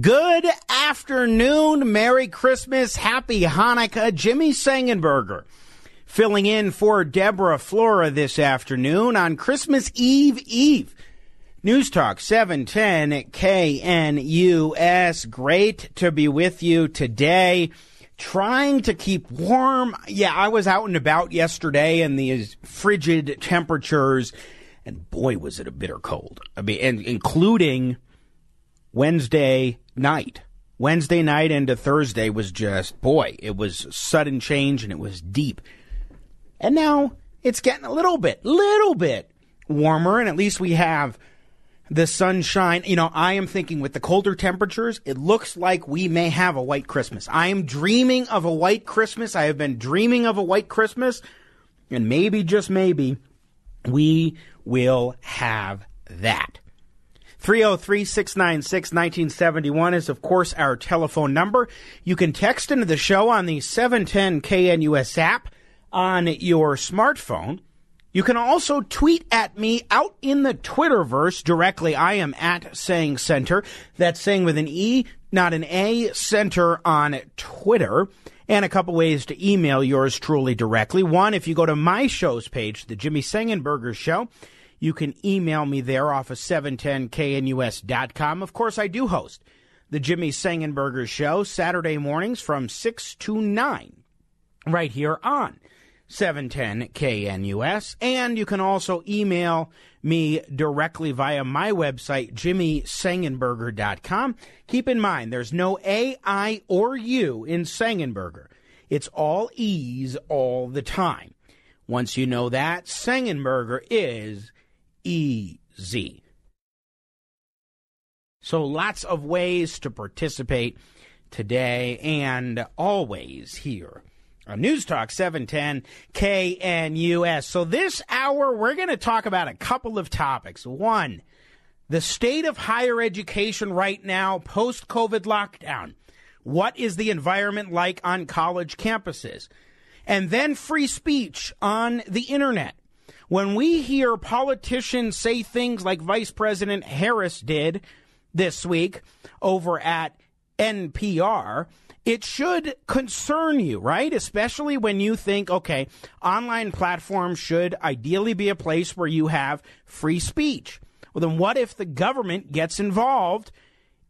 Good afternoon, Merry Christmas, Happy Hanukkah. Jimmy Sengenberger filling in for Deborah Flora this afternoon on Christmas Eve Eve. News Talk 710 KNUS. Great to be with you today. Trying to keep warm. Yeah, I was out and about yesterday in these frigid temperatures, and boy, was it a bitter cold. I mean, and including Wednesday night. Wednesday night into Thursday was just, boy, it was sudden change and it was deep. And now it's getting a little bit, little bit warmer, and at least we have the sunshine. You know, I am thinking with the colder temperatures, it looks like we may have a white Christmas. I am dreaming of a white Christmas. I have been dreaming of a white Christmas, and maybe, just maybe, we will have that. 303 696 1971 is, of course, our telephone number. You can text into the show on the 710 KNUS app on your smartphone. You can also tweet at me out in the Twitterverse directly. I am at Sengen Center. That's Sengen with an E, not an A, Center on Twitter. And a couple ways to email yours truly directly. One, if you go to my show's page, the Jimmy Sengenberger Show, you can email me there off of 710knus.com. Of course, I do host the Jimmy Sengenberger Show Saturday mornings from 6 to 9 right here on 710 KNUS. And you can also email me directly via my website, jimmysengenberger.com. Keep in mind, there's no A, I, or U in Sengenberger. It's all E's all the time. Once you know that, Sengenberger is easy. So lots of ways to participate today and always here on News Talk 710 KNUS. So this hour, we're going to talk about a couple of topics. One, the state of higher education right now post COVID lockdown. What is the environment like on college campuses? And then free speech on the internet. When we hear politicians say things like Vice President Harris did this week over at NPR, it should concern you, right? Especially when you think, okay, online platforms should ideally be a place where you have free speech. Well, then what if the government gets involved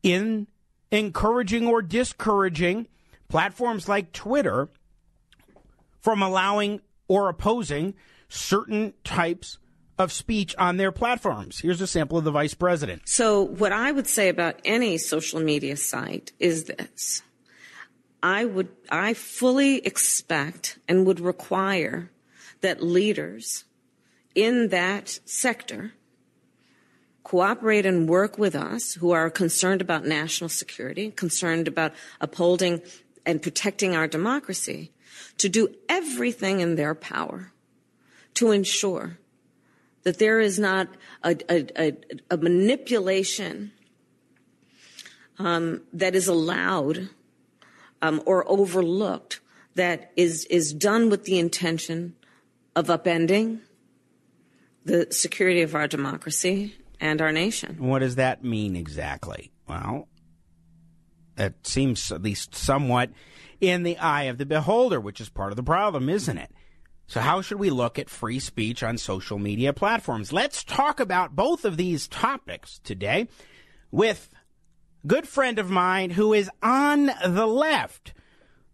in encouraging or discouraging platforms like Twitter from allowing or opposing certain types of speech on their platforms. Here's a sample of the vice president. So, what I would say about any social media site is this I would, I fully expect and would require that leaders in that sector cooperate and work with us who are concerned about national security, concerned about upholding and protecting our democracy, to do everything in their power to ensure that there is not a, a, a, a manipulation um, that is allowed um, or overlooked that is is done with the intention of upending the security of our democracy and our nation. What does that mean exactly? Well, it seems at least somewhat in the eye of the beholder, which is part of the problem, isn't it? So, how should we look at free speech on social media platforms? Let's talk about both of these topics today with a good friend of mine who is on the left.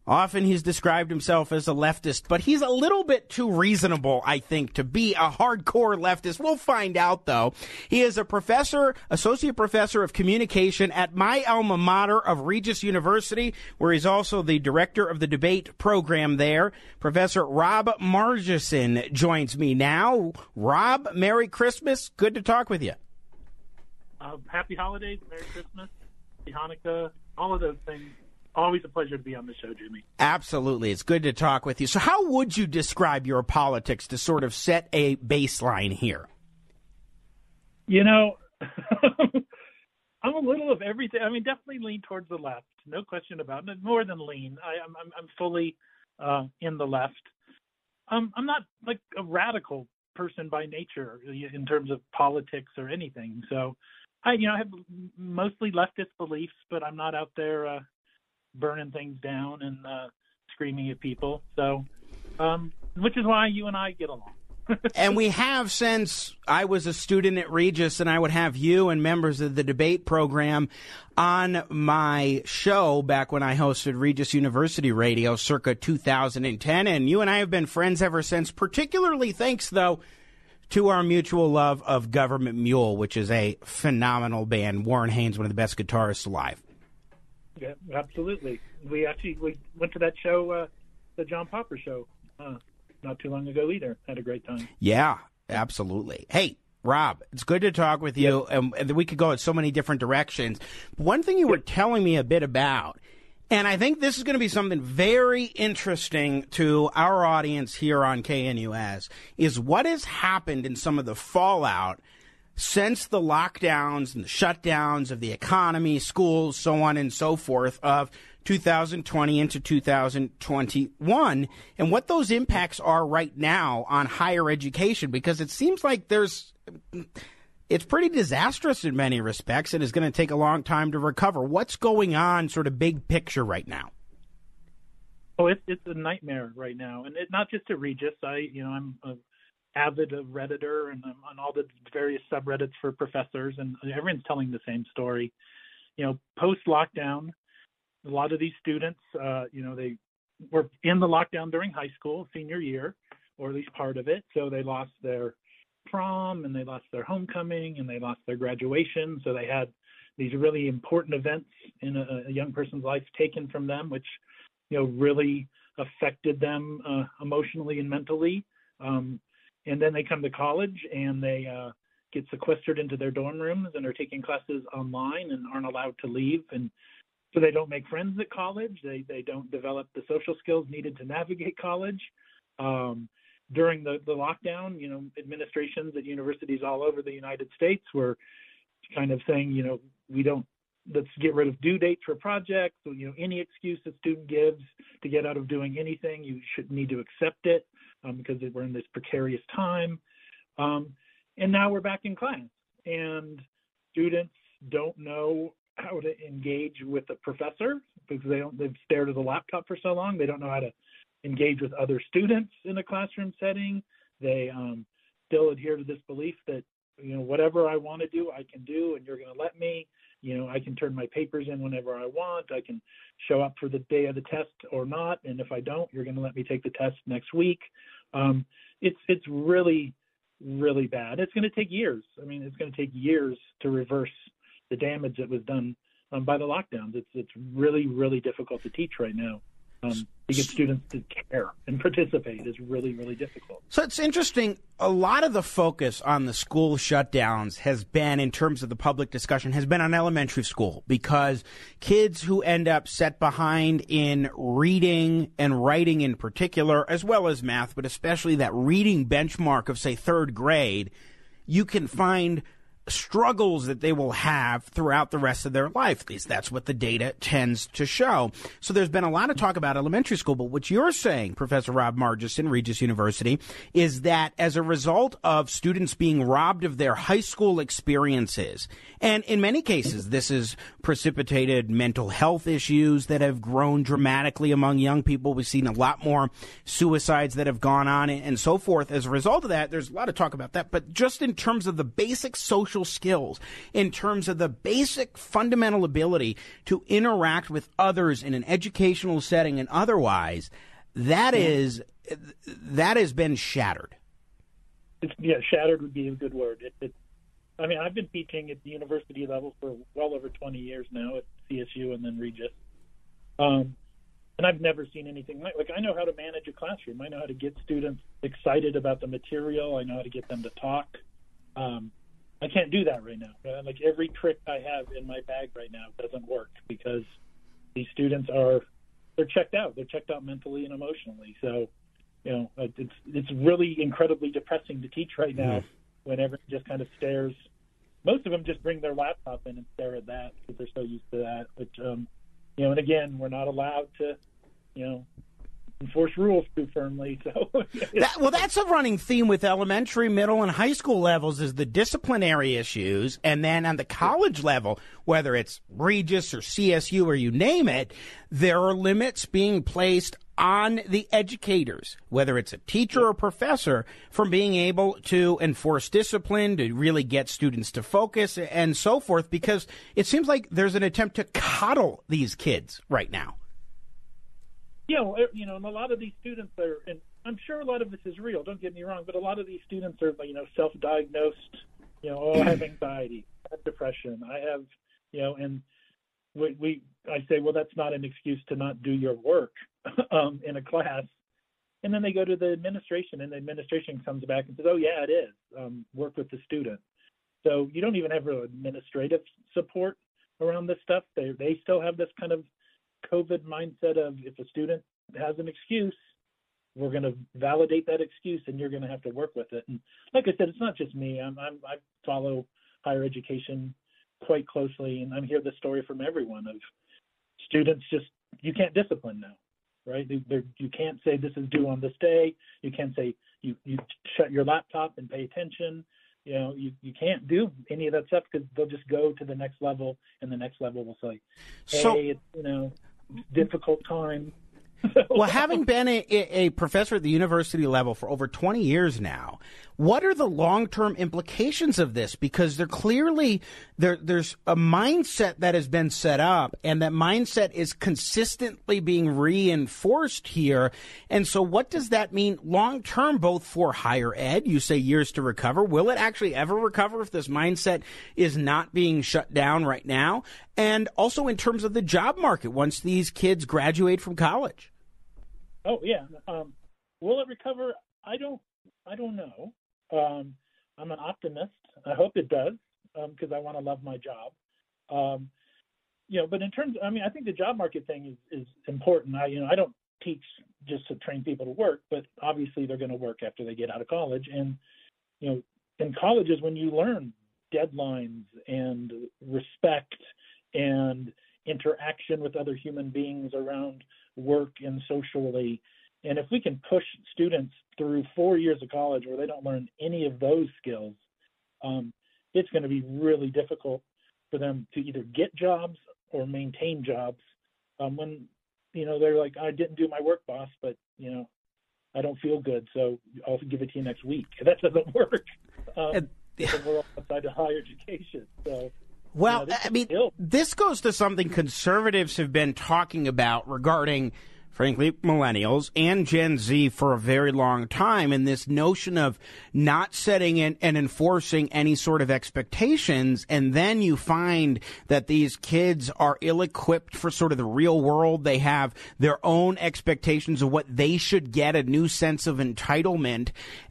Often he's described himself as a leftist, but he's a little bit too reasonable, I think, to be a hardcore leftist. We'll find out, though. He is a professor, associate professor of communication at my alma mater of Regis University, where he's also the director of the debate program there. Professor Rob Margison joins me now. Rob, Merry Christmas. Good to talk with you. Uh, happy holidays. Merry Christmas. Hanukkah, all of those things. Always a pleasure to be on the show, Jimmy. Absolutely. It's good to talk with you. So, how would you describe your politics to sort of set a baseline here? You know, I'm a little of everything. I mean, definitely lean towards the left, no question about it. More than lean, I, am I'm, I'm fully uh, in the left. Um, I'm not like a radical person by nature in terms of politics or anything. So, I you know I have mostly leftist beliefs, but I'm not out there uh, burning things down and uh, screaming at people. So, um, which is why you and I get along and we have since I was a student at Regis, and I would have you and members of the debate program on my show back when I hosted Regis University Radio circa 2010. And you and I have been friends ever since, particularly thanks, though, to our mutual love of Government Mule, which is a phenomenal band. Warren Haynes, one of the best guitarists alive. Yeah, absolutely. We actually we went to that show, uh, the John Popper show. Uh, not too long ago either. Had a great time. Yeah, absolutely. Hey, Rob, it's good to talk with you, yep. and, and, we could go in so many different directions. One thing you yep. were telling me a bit about, and I think this is going to be something very interesting to our audience here on KNUS, is what has happened in some of the fallout since the lockdowns and the shutdowns of the economy, schools, so on and so forth, of 2020 into 2021 and what those impacts are right now on higher education because it seems like there's it's pretty disastrous in many respects and is going to take a long time to recover. What's going on sort of big picture right now? Oh, it's it's a nightmare right now, and it, not just at Regis. I, you know, I'm a avid of redditor, and I'm on all the various subreddits for professors, and everyone's telling the same story. You know, post lockdown, a lot of these students, uh, you know, they were in the lockdown during high school, senior year, or at least part of it. So they lost their prom and they lost their homecoming and they lost their graduation. So they had these really important events in a, a young person's life taken from them, which, you know, really affected them uh, emotionally and mentally. Um, and then they come to college and they uh, get sequestered into their dorm rooms and are taking classes online and aren't allowed to leave. And so they don't make friends at college. They they don't develop the social skills needed to navigate college. Um, during the, the lockdown, you know, administrations at universities all over the United States were kind of saying, you know, we don't let's get rid of due dates for projects. You know, any excuse a student gives to get out of doing anything, you should need to accept it um, because we're in this precarious time. Um, and now we're back in class, and students don't know how to engage with the professor because they don't they've stared at the laptop for so long. They don't know how to engage with other students in a classroom setting. They um, still adhere to this belief that you know whatever I want to do, I can do, and you're going to let me. You know, I can turn my papers in whenever I want. I can show up for the day of the test or not, and if I don't, you're going to let me take the test next week. Um, it's it's really really bad. It's going to take years. I mean, it's going to take years to reverse the damage that was done um, by the lockdowns. It's it's really really difficult to teach right now. Um, to get students to care and participate is really really difficult. So it's interesting. A lot of the focus on the school shutdowns has been, in terms of the public discussion, has been on elementary school because kids who end up set behind in reading and writing in particular, as well as math, but especially that reading benchmark of say third grade, you can find struggles that they will have throughout the rest of their life. At least that's what the data tends to show. So there's been a lot of talk about elementary school, but what you're saying, Professor Rob Margeson, Regis University, is that as a result of students being robbed of their high school experiences, and in many cases, this has precipitated mental health issues that have grown dramatically among young people. We've seen a lot more suicides that have gone on and so forth. As a result of that, there's a lot of talk about that, but just in terms of the basic social social skills, in terms of the basic fundamental ability to interact with others in an educational setting and otherwise, that is that has been shattered. It's, yeah, shattered would be a good word. It, it, I mean, I've been teaching at the university level for well over 20 years now at CSU and then Regis. Um, and I've never seen anything like like I know how to manage a classroom. I know how to get students excited about the material. I know how to get them to talk. Um, I can't do that right now. Uh, Like every trick I have in my bag right now doesn't work because these students are they're checked out. They're checked out mentally and emotionally. So, you know, it's it's really incredibly depressing to teach right now when everyone just kind of stares. Most of them just bring their laptop in and stare at that because they're so used to that. But um, you know, and again, we're not allowed to, you know, enforce rules too firmly. So That, well, that's a running theme with elementary, middle, and high school levels is the disciplinary issues, and then on the college level, whether it's Regis or CSU or you name it, there are limits being placed on the educators, whether it's a teacher or professor, from being able to enforce discipline, to really get students to focus, and so forth. Because it seems like there's an attempt to coddle these kids right now. Yeah, well, you know, and a lot of these students are, and I'm sure a lot of this is real. Don't get me wrong, but a lot of these students are, you know, self-diagnosed. You know, oh, I have anxiety, I have depression, I have, you know, and we, we I say, well, that's not an excuse to not do your work um, in a class. And then they go to the administration, and the administration comes back and says, oh, yeah, it is. Um, work with the student. So you don't even have real administrative support around this stuff. They they still have this kind of COVID mindset of if a student has an excuse, we're going to validate that excuse, and you're going to have to work with it. And like I said, it's not just me. I'm, I'm I follow higher education quite closely, and I'm hear the story from everyone of students just you can't discipline now, right? They, they're, you can't say this is due on this day. You can't say you you shut your laptop and pay attention. You know, you, you can't do any of that stuff because they'll just go to the next level, and the next level will say, "Hey, So- it's you know, difficult time." Well, having been a, a professor at the university level for over 20 years now, what are the long term implications of this? Because there clearly there there's a mindset that has been set up, and that mindset is consistently being reinforced here. And so, what does that mean long term, both for higher ed? You say years to recover. Will it actually ever recover if this mindset is not being shut down right now? And also in terms of the job market once these kids graduate from college. Oh yeah. Um, will it recover? I don't. I don't know. Um, I'm an optimist. I hope it does because I want to love my job. Um, you know, but in terms, I mean, I think the job market thing is is important. I you know I don't teach just to train people to work, but obviously they're going to work after they get out of college. And you know, in college is when you learn deadlines and respect and interaction with other human beings around work and socially. And if we can push students through four years of college where they don't learn any of those skills, um, it's going to be really difficult for them to either get jobs or maintain jobs. Um, when you know they're like, I didn't do my work, boss, but you know, I don't feel good, so I'll give it to you next week. That doesn't work. Um, And- because we're all outside of higher education, so. Well, you know, I mean, ill. this goes to something conservatives have been talking about regarding, frankly, millennials and Gen Z for a very long time, and this notion of not setting in and enforcing any sort of expectations, and then you find that these kids are ill-equipped for sort of the real world. They have their own expectations of what they should get, a new sense of entitlement,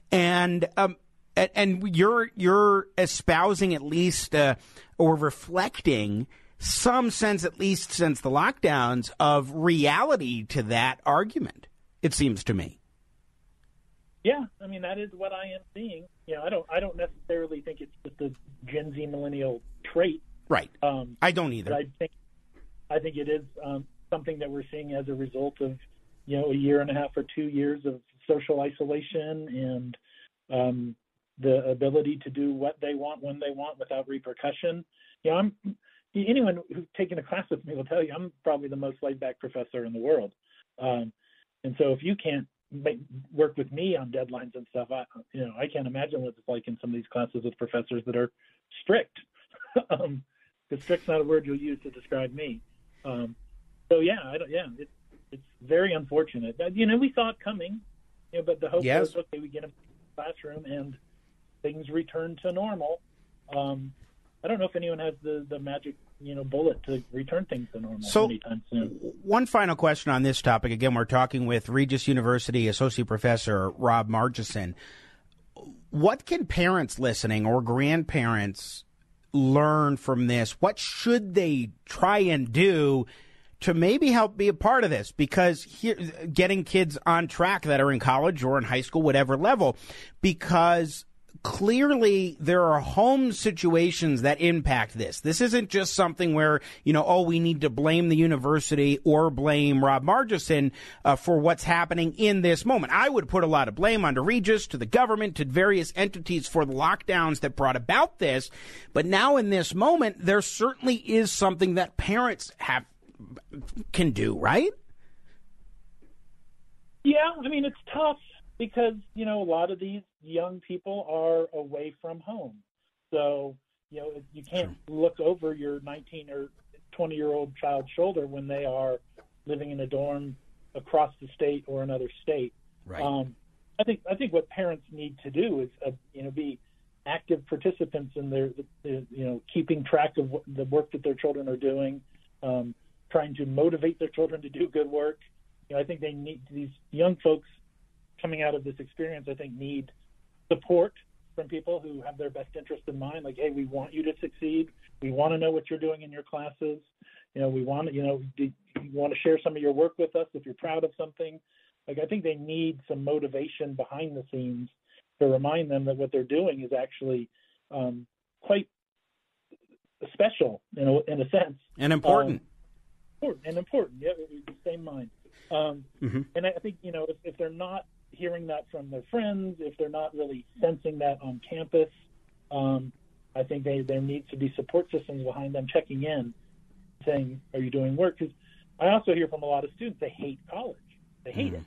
and um, and you're you're espousing at least uh, or reflecting some sense, at least since the lockdowns, of reality to that argument. It seems to me. Yeah, I mean that is what I am seeing. Know, I don't I don't necessarily think it's just a Gen Z millennial trait. Right. Um, I don't either. I think I think it is um, something that we're seeing as a result of you know a year and a half or two years of social isolation and um, the ability to do what they want when they want without repercussion. You know, I'm anyone who's taken a class with me will tell you I'm probably the most laid back professor in the world. Um, and so if you can't make, work with me on deadlines and stuff, I you know I can't imagine what it's like in some of these classes with professors that are strict. um, because strict's not a word you'll use to describe me. Um, so yeah, I don't, yeah, it's it's very unfortunate. You know, we saw it coming, you know, but the hope Yes. was okay, we get a classroom and things return to normal. Um, I don't know if anyone has the the magic you know bullet to return things to normal So- anytime soon. One final question on this topic. Again, we're talking with Regis University Associate Professor Rob Margison. what can parents listening or grandparents learn from this? What should they try and do to maybe help be a part of this? Because here, getting kids on track that are in college or in high school, whatever level, because clearly there are home situations that impact this. This isn't just something where, you know, oh, we need to blame the university or blame Rob Margison uh, for what's happening in this moment. I would put a lot of blame onto Regis, to the government, to various entities for the lockdowns that brought about this. But now in this moment, there certainly is something that parents have can do, right? Yeah, I mean, it's tough because you know a lot of these young people are away from home. So you know you can't sure. look over your 19 or 20 year old child's shoulder when they are living in a dorm across the state or another state. Right. Um, i think i think what parents need to do is uh, you know be active participants in their you know keeping track of the work that their children are doing um, trying to motivate their children to do good work. You know i think they need these young folks coming out of this experience, I think, need support from people who have their best interest in mind. Like, hey, we want you to succeed. We want to know what you're doing in your classes. You know, we want to, you know, do you want to share some of your work with us if you're proud of something. Like, I think they need some motivation behind the scenes to remind them that what they're doing is actually um, quite special you know, in a sense and important. Um, important and important. Yeah, same mind. Um, mm-hmm. And I think you know if, if they're not hearing that from their friends, if they're not really sensing that on campus, um, I think they, there needs to be support systems behind them checking in, saying, "Are you doing work?" Because I also hear from a lot of students they hate college. They hate mm. it,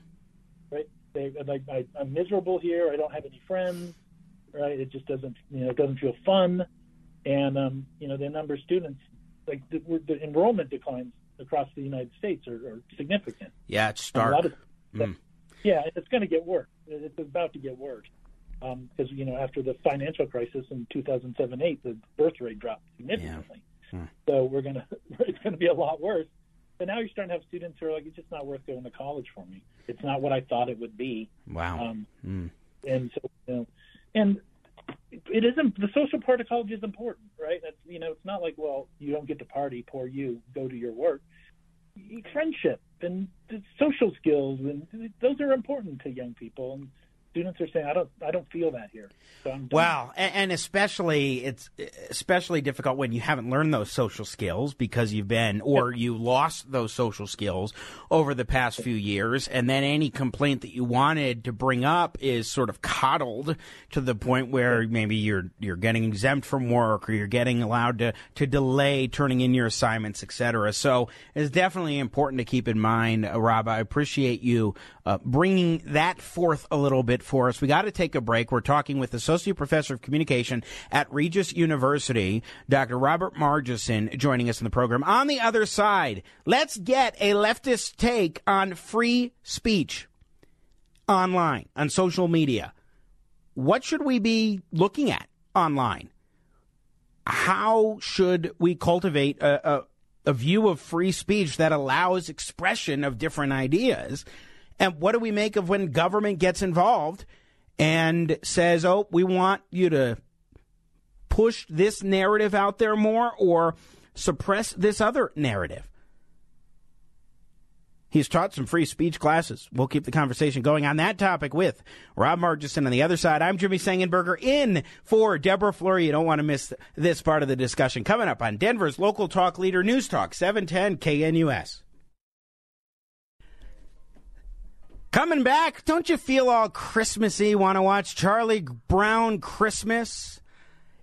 right? They like I, I'm miserable here. I don't have any friends, right? It just doesn't, you know, it doesn't feel fun, and um, you know, the number of students like the, the enrollment declines across the United States are, are significant. Yeah, it's stark. Of, mm. Yeah, it's going to get worse. It's about to get worse because um, you know after the financial crisis in 2007-8, the birth rate dropped significantly. Yeah. Hmm. So we're gonna it's going to be a lot worse. But now you're starting to have students who are like, it's just not worth going to college for me. It's not what I thought it would be. Wow. Um, mm. And so you know, and it isn't the social part of college is important, right? That's you know, it's not like well, you don't get to party, poor you, go to your work friendship and social skills, and those are important to young people. And students are saying, "I don't, I don't feel that here." So wow, and, and, especially it's especially difficult when you haven't learned those social skills because you've been or you lost those social skills over the past few years, and then any complaint that you wanted to bring up is sort of coddled to the point where maybe you're you're getting exempt from work or you're getting allowed to to delay turning in your assignments, etc. So it's definitely important to keep in mind, uh, Rob. I appreciate you uh, bringing that forth a little bit for us. We got to take a break. We're talking with Associate Professor of Communication at Regis University, Dr. Robert Margison, joining us in the program. On the other side, let's get a leftist take on free speech online, on social media. What should we be looking at online? How should we cultivate a, a, a view of free speech that allows expression of different ideas? And what do we make of when government gets involved and says, oh, we want you to push this narrative out there more or suppress this other narrative? He's taught some free speech classes. We'll keep the conversation going on that topic with Rob Margison on the other side. I'm Jimmy Sengenberger in for Deborah Flora. You don't want to miss this part of the discussion coming up on Denver's local talk leader, News Talk 710 KNUS. Coming back, don't you feel all Christmassy? Want to watch Charlie Brown Christmas?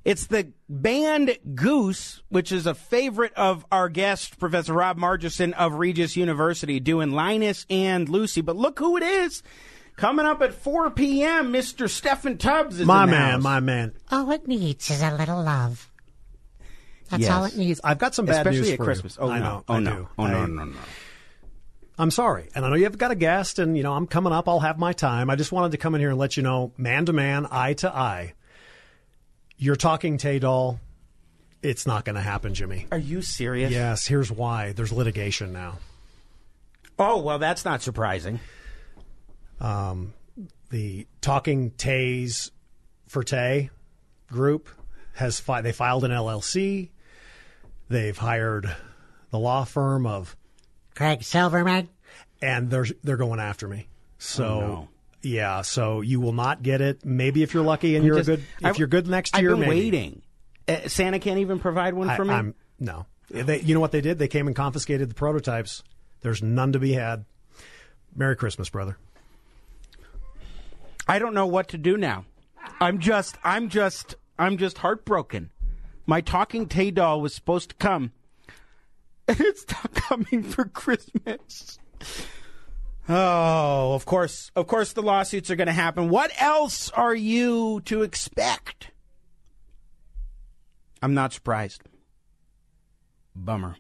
It's the band Goose, which is a favorite of our guest, Professor Rob Margison of Regis University, doing Linus and Lucy. But look who it is. Coming up at 4 p.m., Mr. Steffan Tubbs is My man, house. my man. All it needs is a little love. That's yes. all it needs. I've got some bad Especially news at for Christmas. You. Oh, I no. know. Oh, I no. Do. Oh, no, I, no, no. I'm sorry. And I know you've got a guest, and, you know, I'm coming up. I'll have my time. I just wanted to come in here and let you know, man to man, eye to eye, you're talking Tay Doll. It's not going to happen, Jimmy. Are you serious? Yes. Here's why. There's litigation now. Oh, well, that's not surprising. Um, the Talking Tays Forte Group has fi- they filed an LLC. They've hired the law firm of Craig Silverman. and they're they're going after me. So Oh, no. yeah, so you will not get it. Maybe if you're lucky and you're Just- a good if I've- you're good next I've year. been maybe. waiting. Uh, Santa can't even provide one I, for me. I'm no. They, you know what they did? They came and confiscated the prototypes. There's none to be had. Merry Christmas, brother. I don't know what to do now. I'm just, I'm just, I'm just heartbroken. My talking Tay doll was supposed to come, and it's not coming for Christmas. Oh, of course, of course, the lawsuits are going to happen. What else are you to expect? I'm not surprised. Bummer.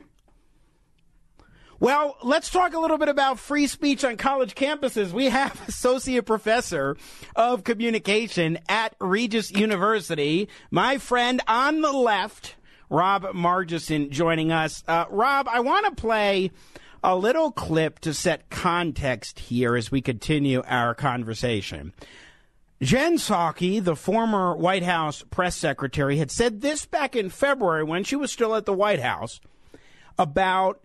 Well, let's talk a little bit about free speech on college campuses. We have Associate Professor of Communication at Regis University, my friend on the left, Rob Margison, joining us. Uh, Rob, I want to play a little clip to set context here as we continue our conversation. Jen Psaki, the former White House press secretary, had said this back in February when she was still at the White House about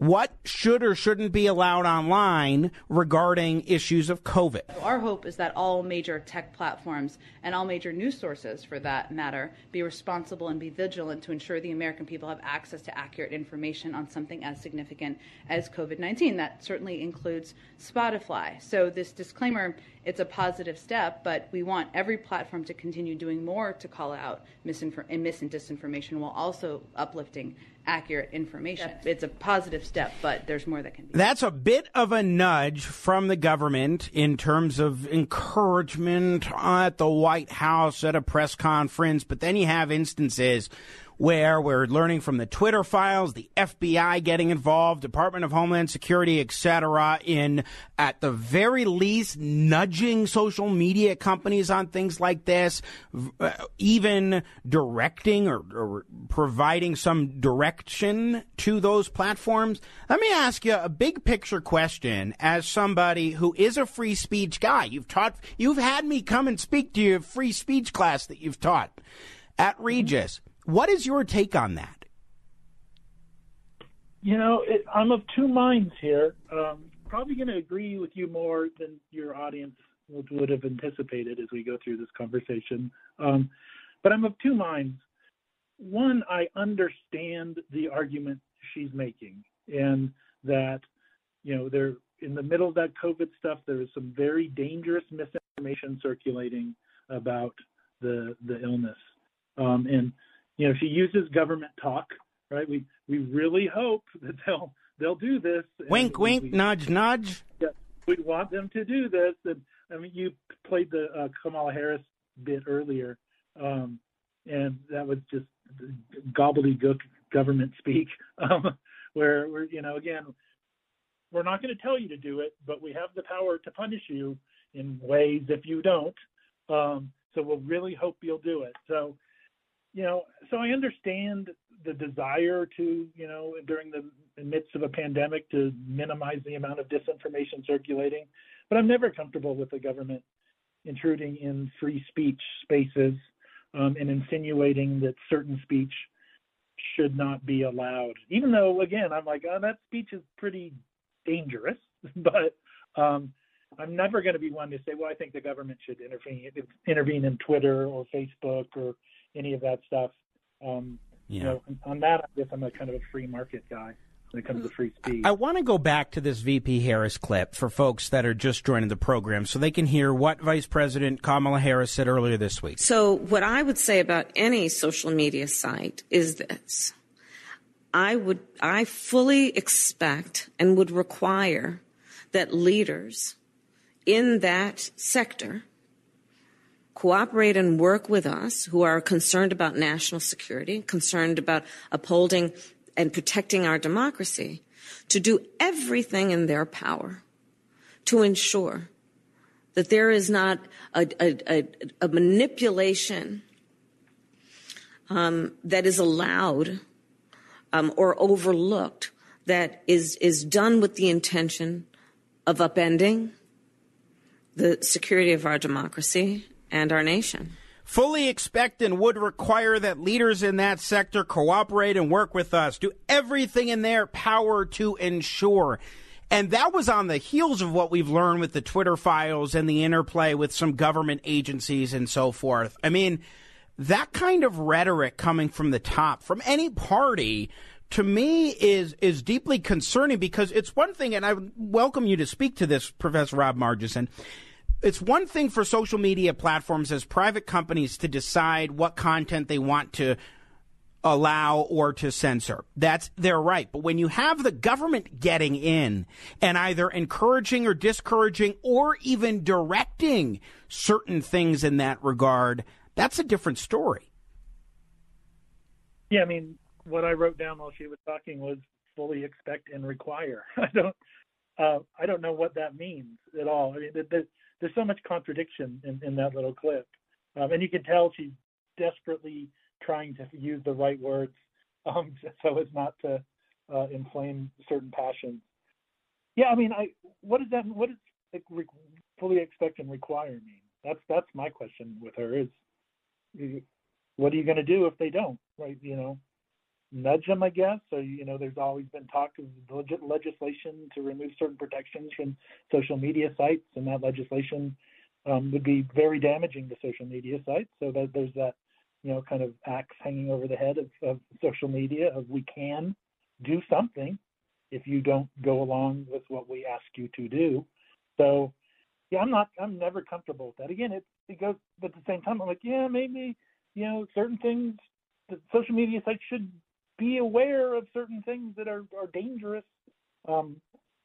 what should or shouldn't be allowed online regarding issues of COVID. Our hope is that all major tech platforms and all major news sources, for that matter, be responsible and be vigilant to ensure the American people have access to accurate information on something as significant as COVID 19. That certainly includes Spotify. So, this disclaimer it's a positive step, but we want every platform to continue doing more to call out misinfor- and mis and disinformation while also uplifting accurate information. It's a positive step, but there's more that can be. That's a bit of a nudge from the government in terms of encouragement at the White House at a press conference. But then you have instances where we're learning from the Twitter files, the FBI getting involved, Department of Homeland Security, etc., in at the very least nudging social media companies on things like this, uh, even directing or, or providing some direction to those platforms. Let me ask you a big picture question as somebody who is a free speech guy. You've taught, you've had me come and speak to your free speech class that you've taught at Regis. What is your take on that? You know, it, I'm of two minds here. Um, probably going to agree with you more than your audience would, would have anticipated as we go through this conversation. Um, but I'm of two minds. One, I understand the argument she's making, and that you know they're in the middle of that COVID stuff. There is some very dangerous misinformation circulating about the the illness, um, and you know she uses government talk. Right? We we really hope that they'll they'll do this. Wink, we- wink, we- nudge, nudge. yeah, we want them to do this. And I mean, you played the uh, Kamala Harris bit earlier, um, and that was just gobbledygook government speak, um, where we're, you know, again, we're not going to tell you to do it, but we have the power to punish you in ways if you don't. Um, so we'll really hope you'll do it. So, you know, so I understand the desire to, you know, during the midst of a pandemic to minimize the amount of disinformation circulating, but I'm never comfortable with the government intruding in free speech spaces um, and insinuating that certain speech should not be allowed. Even though, again, I'm like, oh, that speech is pretty dangerous, but um, I'm never going to be one to say, well, I think the government should intervene intervene in Twitter or Facebook or any of that stuff. Um, You know, on that, I guess I'm a kind of a free market guy when it comes to free speech. I want to go back to this VP Harris clip for folks that are just joining the program so they can hear what Vice President Kamala Harris said earlier this week. So, what I would say about any social media site is this I would, I fully expect and would require that leaders in that sector cooperate and work with us who are concerned about national security, concerned about upholding and protecting our democracy, to do everything in their power to ensure that there is not a, a, a, a manipulation um, that is allowed um, or overlooked that is, is done with the intention of upending the security of our democracy and our nation. Fully expect and would require that leaders in that sector cooperate and work with us, do everything in their power to ensure. And that was on the heels of what we've learned with the Twitter files and the interplay with some government agencies and so forth. I mean, that kind of rhetoric coming from the top, from any party, to me is is deeply concerning because it's one thing, and I welcome you to speak to this, Professor Rob Margison. It's one thing for social media platforms as private companies to decide what content they want to allow or to censor. That's their right. But when you have the government getting in and either encouraging or discouraging or even directing certain things in that regard, that's a different story. Yeah, I mean, what I wrote down while she was talking was fully expect and require. I don't, uh, I don't know what that means at all. I mean, there, there's so much contradiction in, in that little clip, um, and you can tell she's desperately trying to use the right words um, so as not to uh, inflame certain passions. Yeah, I mean, I what does that what does like, re- fully expect and require mean? That's that's my question with her is, what are you going to do if they don't? Right? You know, nudge them, I guess. So you know, there's always been talk of legit legislation to remove certain protections from social media sites, and that legislation um, would be very damaging to social media sites. So that there's that you know, kind of axe hanging over the head of, of social media of we can do something if you don't go along with what we ask you to do. So yeah, I'm not I'm never comfortable with that. Again, it it goes but at the same time I'm like, yeah, maybe, you know, certain things the social media sites should be aware of certain things that are, are dangerous. Um,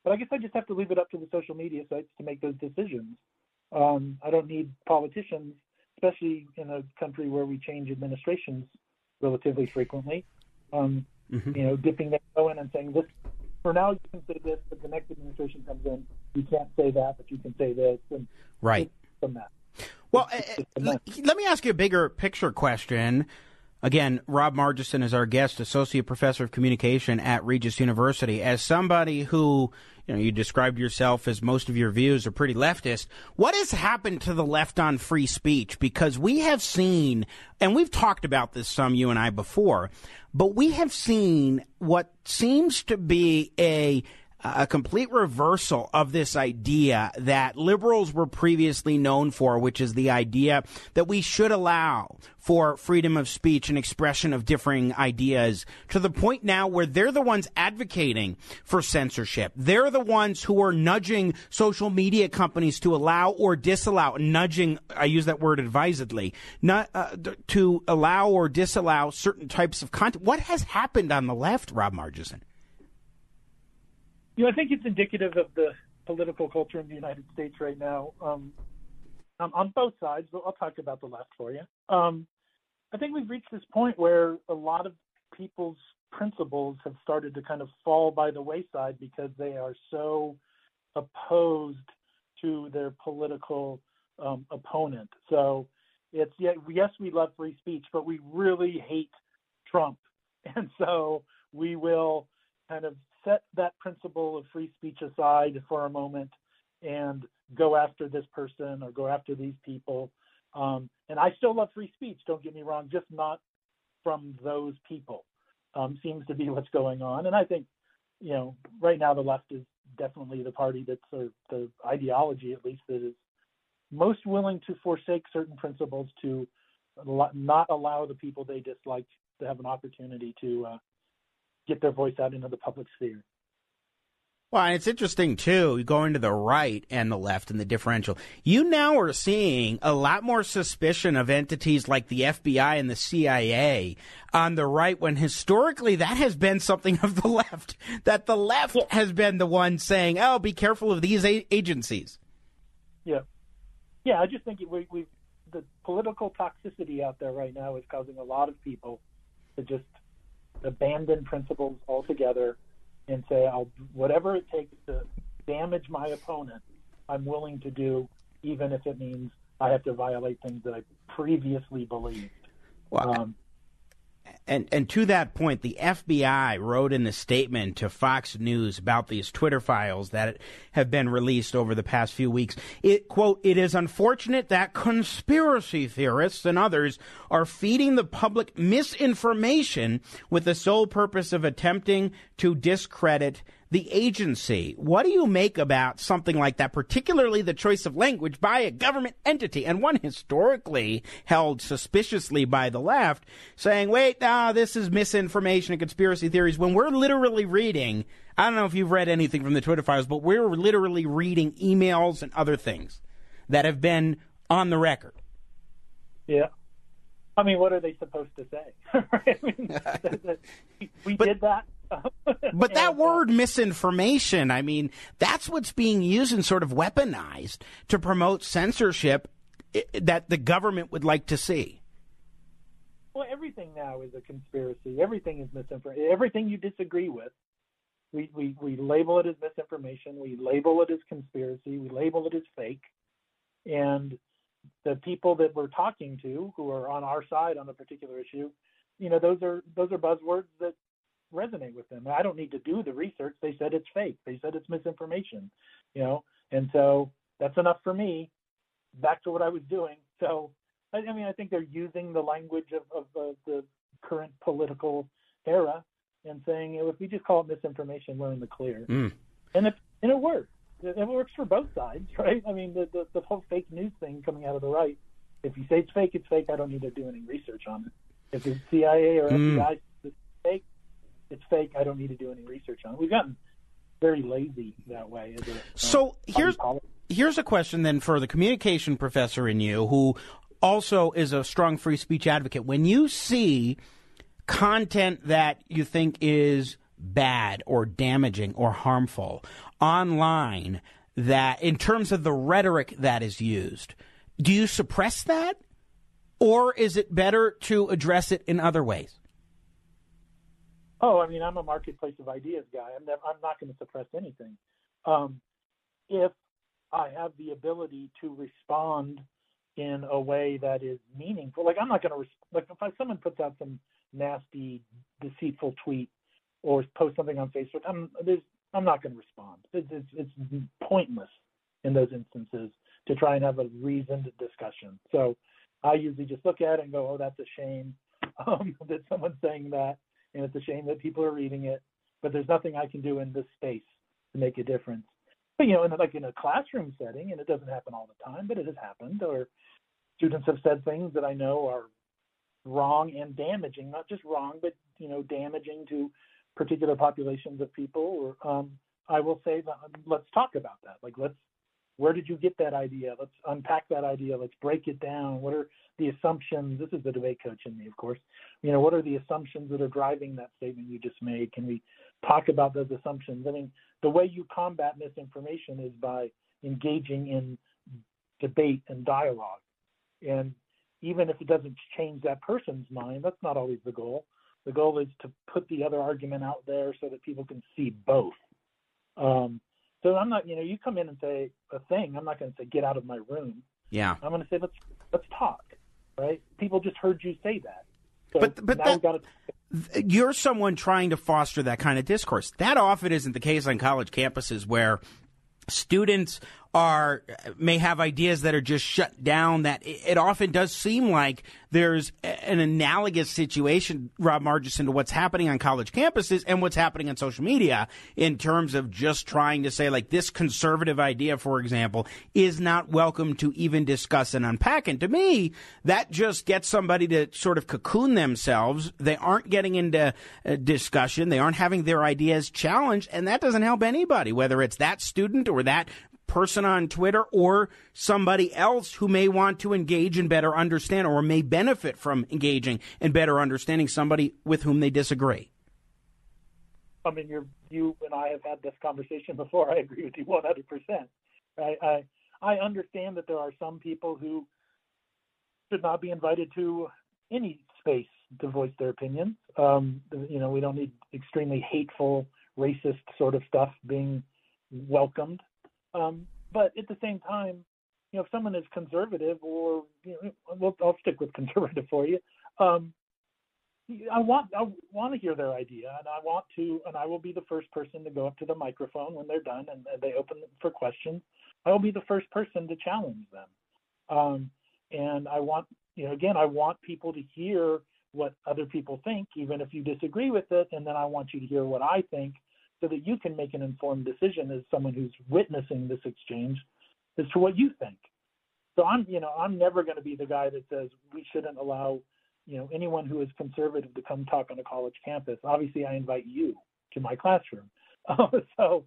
but I guess I just have to leave it up to the social media sites to make those decisions. Um, I don't need politicians especially in a country where we change administrations relatively frequently. Um, mm-hmm. You know, dipping their toe in and saying this. For now, you can say this, but the next administration comes in, you can't say that, but you can say this, and right from that. Well, uh, let me ask you a bigger picture question. Again, Rob Margison is our guest, associate professor of communication at Regis University. As somebody who you know, you described yourself as most of your views are pretty leftist. What has happened to the left on free speech? Because we have seen, and we've talked about this some, you and I, before, but we have seen what seems to be a a complete reversal of this idea that liberals were previously known for, which is the idea that we should allow for freedom of speech and expression of differing ideas to the point now where they're the ones advocating for censorship. They're the ones who are nudging social media companies to allow or disallow, nudging, I use that word advisedly, not, uh, to allow or disallow certain types of content. What has happened on the left, Rob Margison? You know, I think it's indicative of the political culture in the United States right now. Um, um, on both sides, but I'll talk about the left for you. Um, I think we've reached this point where a lot of people's principles have started to kind of fall by the wayside because they are so opposed to their political um, opponent. So it's yes, we love free speech, but we really hate Trump, and so we will kind of set that principle of free speech aside for a moment and go after this person or go after these people. Um, and I still love free speech, don't get me wrong, just not from those people, um, seems to be what's going on. And I think, you know, right now the left is definitely the party that's, or the ideology at least, that is most willing to forsake certain principles to not allow the people they dislike to have an opportunity to uh, get their voice out into the public sphere. Well, it's interesting too, going to the right and the left and the differential. You now are seeing a lot more suspicion of entities like the FBI and the CIA on the right when historically that has been something of the left. That the left yeah. has been the one saying, oh, be careful of these a- agencies. Yeah. Yeah, I just think we, we the political toxicity out there right now is causing a lot of people to just abandon principles altogether and say, I'll whatever it takes to damage my opponent, I'm willing to do, even if it means I have to violate things that I previously believed. Well, um, And and to that point, the FBI wrote in a statement to Fox News about these Twitter files that have been released over the past few weeks. It quote, it is unfortunate that conspiracy theorists and others are feeding the public misinformation with the sole purpose of attempting to discredit the agency. What do you make about something like that, particularly the choice of language by a government entity and one historically held suspiciously by the left, saying, wait, ah, this is misinformation and conspiracy theories, when we're literally reading, I don't know if you've read anything from the Twitter files, but we're literally reading emails and other things that have been on the record. Yeah. I mean, what are they supposed to say? I mean, we But- did that. But that word misinformation, I mean, that's what's being used and sort of weaponized to promote censorship eh, eh, that the government would like to see. Well, everything now is a conspiracy. Everything is misinformation. Everything you disagree with, we, we, we label it as misinformation. We label it as conspiracy. We label it as fake. And the people that we're talking to, who are on our side on a particular issue, you know, those are those are buzzwords that resonate with them. I don't need to do the research. They said it's fake. They said it's misinformation. You know, and so that's enough for me. Back to what I was doing. So I, I mean, I think they're using the language of, of the, the current political era and saying if we just call it misinformation, we're in the clear. Mm. And it and it works. It, it works for both sides, right? I mean, the, the the whole fake news thing coming out of the right. If you say it's fake, it's fake. I don't need to do any research on it. If it's CIA or Mm. FBI, it's fake. It's fake. I don't need to do any research on it. We've gotten very lazy that way. A, So uh, here's here's a question then for the communication professor in you, who also is a strong free speech advocate. When you see content that you think is bad or damaging or harmful online, that in terms of the rhetoric that is used, do you suppress that, or is it better to address it in other ways? Oh, I mean, I'm a marketplace of ideas guy. I'm never, I'm not going to suppress anything. Um, if I have the ability to respond in a way that is meaningful, like I'm not going to res- like if I, someone puts out some nasty, deceitful tweet or post something on Facebook, I'm there's I'm not going to respond. It's, it's it's pointless in those instances to try and have a reasoned discussion. So I usually just look at it and go, oh, that's a shame um, that someone's saying that and it's a shame that people are reading it. But there's nothing I can do in this space to make a difference. But you know, in like in a classroom setting, and it doesn't happen all the time, but it has happened. Or students have said things that I know are wrong and damaging, not just wrong, but you know, damaging to particular populations of people. Or um, I will say, let's talk about that. Like, let's where did you get that idea? Let's unpack that idea. Let's break it down. What are the assumptions? This is the debate coach in me, of course. You know, what are the assumptions that are driving that statement you just made? Can we talk about those assumptions? I mean, the way you combat misinformation is by engaging in debate and dialogue. And even if it doesn't change that person's mind, that's not always the goal. The goal is to put the other argument out there so that people can see both. Um, so I'm not, you know, you come in and say a thing, I'm not going to say get out of my room. Yeah. I'm going to say let's let's talk, right? People just heard you say that. So But- but now that- we've got to you're someone trying to foster that kind of discourse. That often isn't the case on college campuses where students are may have ideas that are just shut down that it often does seem like there's an analogous situation Rob Margesson to what's happening on college campuses and what's happening on social media in terms of just trying to say like this conservative idea for example is not welcome to even discuss and unpack. And to me that just gets somebody to sort of cocoon themselves. They aren't getting into uh, discussion. They aren't having their ideas challenged. And that doesn't help anybody whether it's that student or that person on Twitter or somebody else who may want to engage and better understand or may benefit from engaging and better understanding somebody with whom they disagree. I mean, you and I have had this conversation before. I agree with you 100. percent I, I I understand that there are some people who should not be invited to any space to voice their opinions. Um, you know, we don't need extremely hateful, racist sort of stuff being welcomed. Um, but at the same time, you know, if someone is conservative or, you know, well, I'll stick with conservative for you. Um, I want I want to hear their idea, and I want to, and I will be the first person to go up to the microphone when they're done and, and they open for questions. I will be the first person to challenge them, um, and I want you know again I want people to hear what other people think, even if you disagree with it, and then I want you to hear what I think, so that you can make an informed decision as someone who's witnessing this exchange as to what you think. So I'm you know I'm never going to be the guy that says we shouldn't allow you know anyone who is conservative to come talk on a college campus. Obviously, I invite you to my classroom. Uh, so,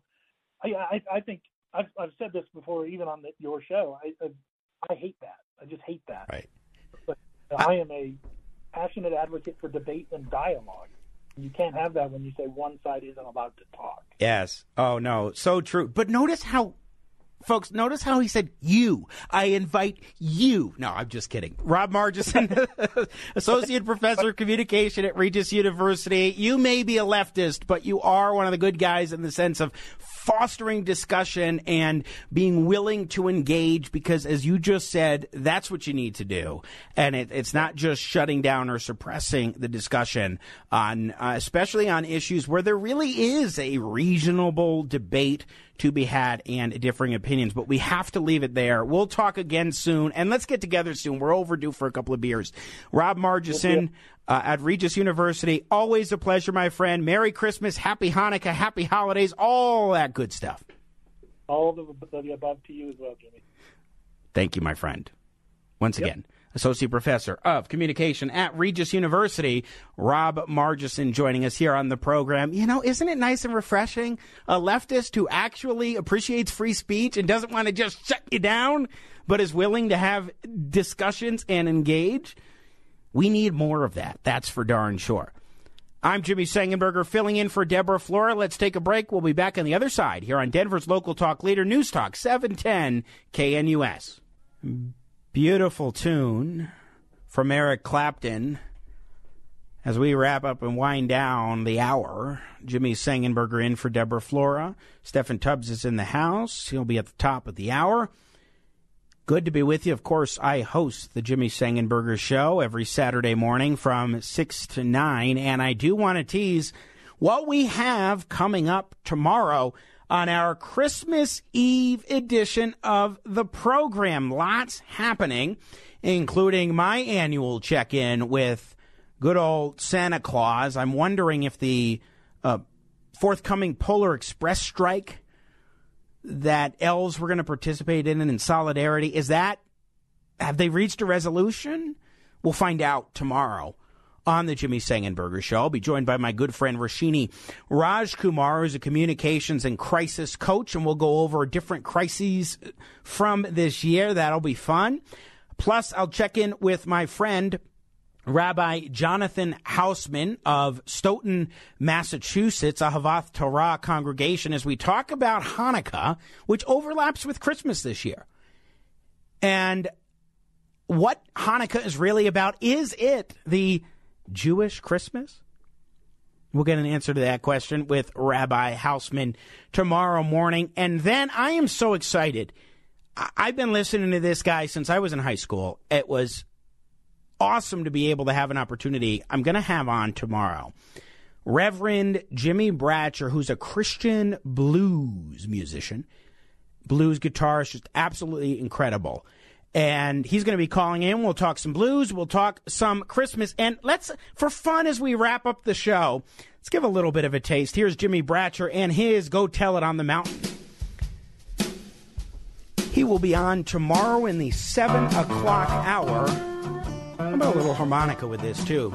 I, I, I think I've, I've said this before, even on the, your show. I, I, I hate that. I just hate that. Right. But I am a passionate advocate for debate and dialogue. You can't have that when you say one side isn't allowed to talk. Yes. Oh no, so true. But notice how Folks, notice how he said you. I invite you. No, I'm just kidding. Rob Margesson, Associate Professor of Communication at Regis University. You may be a leftist, but you are one of the good guys in the sense of fostering discussion and being willing to engage because, as you just said, that's what you need to do. And it, it's not just shutting down or suppressing the discussion on, uh, especially on issues where there really is a reasonable debate to be had and differing opinions, but we have to leave it there. We'll talk again soon, and let's get together soon. We're overdue for a couple of beers. Rob Margesson uh, at Regis University, always a pleasure, my friend. Merry Christmas, Happy Hanukkah, Happy Holidays, all that good stuff. All the, the above to you as well, Jimmy. Thank you, my friend. Once Yep. again. Associate Professor of Communication at Regis University, Rob Margesson, joining us here on the program. You know, isn't it nice and refreshing? A leftist who actually appreciates free speech and doesn't want to just shut you down, but is willing to have discussions and engage. We need more of that. That's for darn sure. I'm Jimmy Sengenberger filling in for Deborah Flora. Let's take a break. We'll be back on the other side here on Denver's local talk leader, News Talk 710 KNUS. Beautiful tune from Eric Clapton. As we wrap up and wind down the hour, Jimmy Sengenberger in for Deborah Flora. Steffan Tubbs is in the house. He'll be at the top of the hour. Good to be with you. Of course, I host the Jimmy Sengenberger Show every Saturday morning from 6 to 9, and I do want to tease what we have coming up tomorrow on our Christmas Eve edition of the program. Lots happening, including my annual check in with good old Santa Claus. I'm wondering if the uh, forthcoming Polar Express strike that elves were going to participate in in solidarity is that have they reached a resolution? We'll find out tomorrow on the Jimmy Sengenberger Show. I'll be joined by my good friend Rashini Rajkumar, who's a communications and crisis coach, and we'll go over different crises from this year. That'll be fun. Plus, I'll check in with my friend Rabbi Jonathan Hausman of Stoughton, Massachusetts, Ahavath Torah congregation, as we talk about Hanukkah, which overlaps with Christmas this year. And what Hanukkah is really about. Is it the Jewish Christmas? We'll get an answer to that question with Rabbi Hausman tomorrow morning. And then I am so excited. I've been listening to this guy since I was in high school. It was awesome to be able to have an opportunity. I'm going to have on tomorrow Reverend Jimmy Bratcher, who's a Christian blues musician, blues guitarist, just absolutely incredible. And he's going to be calling in. We'll talk some blues. We'll talk some Christmas. And let's, for fun as we wrap up the show, let's give a little bit of a taste. Here's Jimmy Bratcher and his Go Tell It on the Mountain. He will be on tomorrow in the 7 o'clock hour. How about a little harmonica with this, too?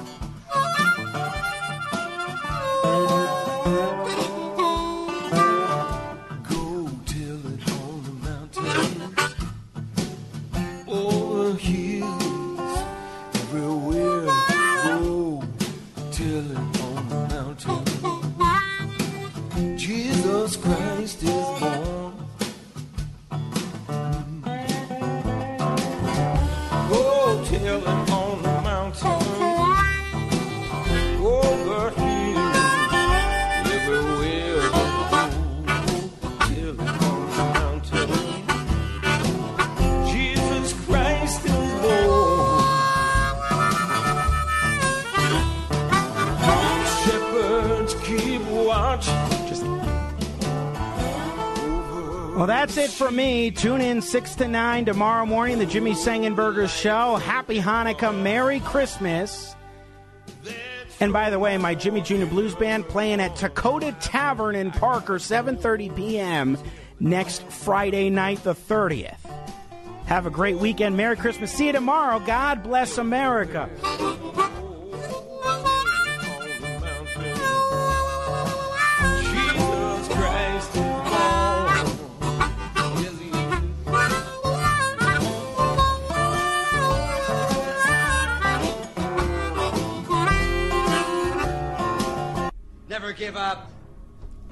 For me. Tune in 6 to 9 tomorrow morning, the Jimmy Sengenberger Show. Happy Hanukkah. Merry Christmas. And by the way, my Jimmy Jr. Blues Band playing at Dakota Tavern in Parker, 7.30 p.m. next Friday night, the 30th. Have a great weekend. Merry Christmas. See you tomorrow. God bless America.